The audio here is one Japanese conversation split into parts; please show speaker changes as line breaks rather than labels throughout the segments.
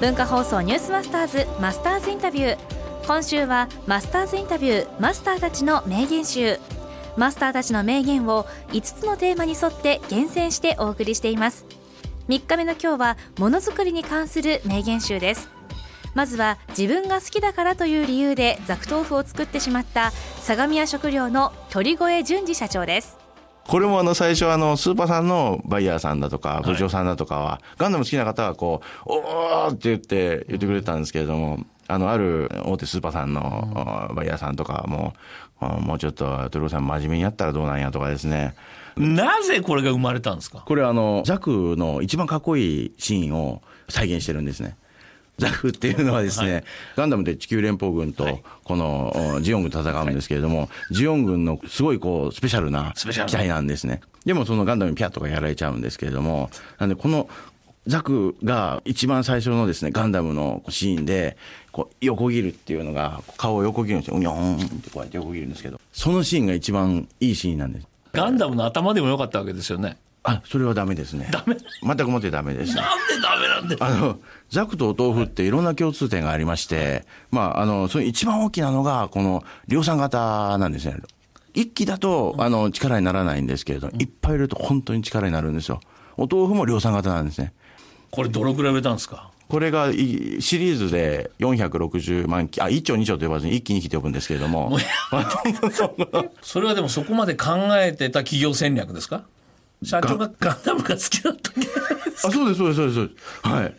文化放送ニュースマスターズマスターズインタビュー。今週はマスターズインタビューマスターたちの名言集。マスターたちの名言を5つのテーマに沿って厳選してお送りしています。3日目の今日はものづくりに関する名言集です。まずは自分が好きだからという理由でザク豆腐を作ってしまった相模屋食料の鳥越淳二社長です。
これもあの最初あのスーパーさんのバイヤーさんだとか部長さんだとかは、ガンダム好きな方はこう、おーって言って言ってくれたんですけれども、あの、ある大手スーパーさんのバイヤーさんとかも、もうちょっと鳥越さん真面目にやったらどうなんやとかですね。
なぜこれが生まれたんですか？
これはあの、ザクの一番かっこいいシーンを再現してるんですね。ザフっていうのはですね、はい、ガンダムで地球連邦軍とこのジオン軍戦うんですけれども、はい、ジオン軍のすごいこうスペシャルな機体なんですね。でもそのガンダムにピャッとかやられちゃうんですけれども、なんでこのザクが一番最初のですね、ガンダムのシーンで、こう横切るっていうのが、顔を横切るんですよ。うにょーんってこうやって横切るんですけど、そのシーンが一番いいシーンなんです。
ガンダムの頭でもよかったわけですよね。
あ、それはダメですね。
ダメ
全くもってダメです。
なんでダメなんで
あの、ザクとお豆腐っていろんな共通点がありまして、まあ、あの、その一番大きなのが、この量産型なんですね。一機だと、あの、力にならないんですけれど、いっぱい入れると本当に力になるんですよ。お豆腐も量産型なんですね。
これどのくらい売れたんですか？
これがシリーズで460万機、あ、1兆2兆と呼ばずに一気に来て呼ぶんですけれども。
それはでもそこまで考えてた企業戦略ですか？社長がガンダムが好きだった
あ、そうです、そうです、そうです。はい。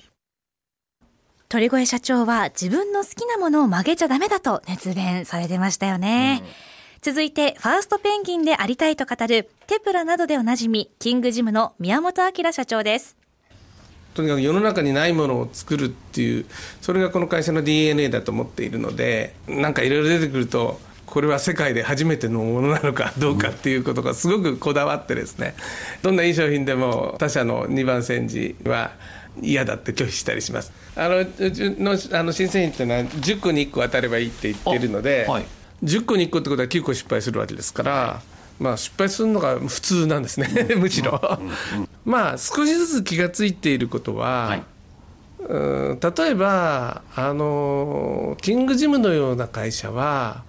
鳥越社長は自分の好きなものを曲げちゃダメだと熱弁されてましたよね。うん、続いて、ファーストペンギンでありたいと語る、テプラなどでおなじみ、キングジムの宮本明社長です。
とにかく世の中にないものを作るっていう、それがこの会社の DNA だと思っているので、なんかいろいろ出てくると、これは世界で初めてのものなのかどうかっていうことがすごくこだわってですね。どんないい商品でも他社の2番煎じは嫌だって拒否したりします。あのうちのあの新製品っていうのは10個に1個当たればいいって言ってるので、はい、10個に1個ってことは9個失敗するわけですから、まあ、失敗するのが普通なんですね。むしろ。まあ少しずつ気が付いていることは、はい。うん例えばあのキングジムのような会社は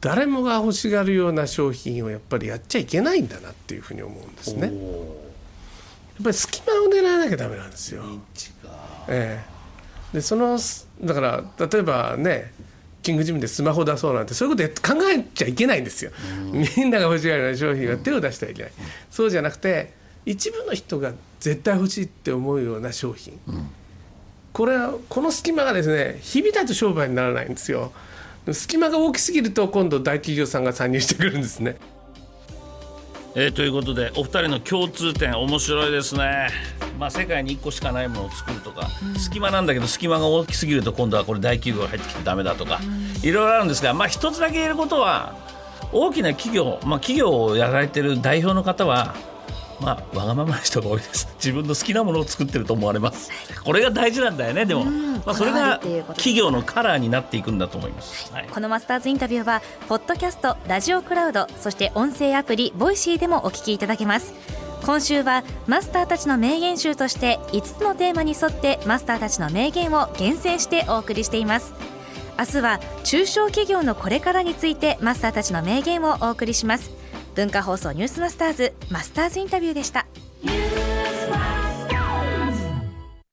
誰もが欲しがるような商品をやっぱりやっちゃいけないんだなっていうふうに思うんですね。やっぱり隙間を狙わなきゃダメなんですよ。ええ、でそのだから例えばねキングジムでスマホ出そうなんてそういうこと考えちゃいけないんですよ。みんなが欲しがるような商品は手を出してはいけない。そうじゃなくて一部の人が絶対欲しいって思うような商品。これはこの隙間がですね響いたと商売にならないんですよ。隙間が大きすぎると今度大企業さんが参入してくるんですね。
えー、ということでお二人の共通点面白いですね。まあ、世界に1個しかないものを作るとか、うん、隙間なんだけど隙間が大きすぎると今度はこれ大企業が入ってきてダメだとか、うん、いろいろあるんですが、まあ、一つだけ言えることは大きな企業、まあ、企業をやられてる代表の方はまあ、わがままな人が多いです。自分の好きなものを作ってると思われます。これが大事なんだよねでも、まあ、それが企業のカラーになっていくんだと思います、
はい、このマスターズインタビューはポッドキャストラジオクラウドそして音声アプリ Voicy でもお聞きいただけます。今週はマスターたちの名言集として5つのテーマに沿ってマスターたちの名言を厳選してお送りしています。明日は中小企業のこれからについてマスターたちの名言をお送りします文化放送ニュースマスターズマスターズインタビューでした。